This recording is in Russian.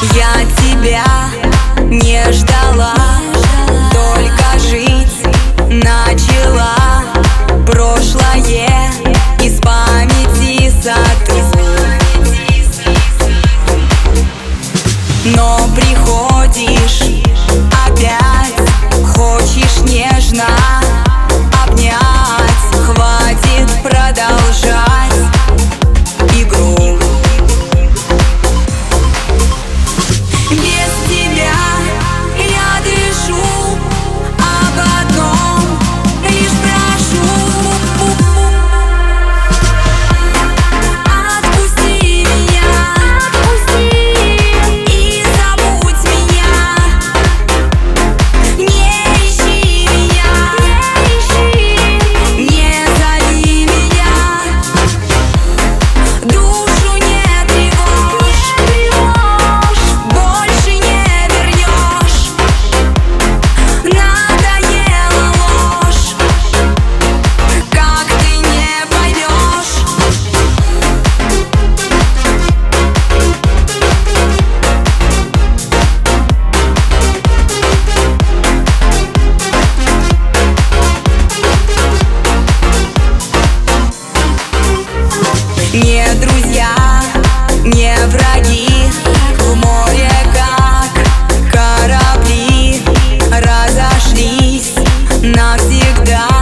Я тебя не ждала Только жить начала. Прошлое из памяти сотру Но приходишь навсегда.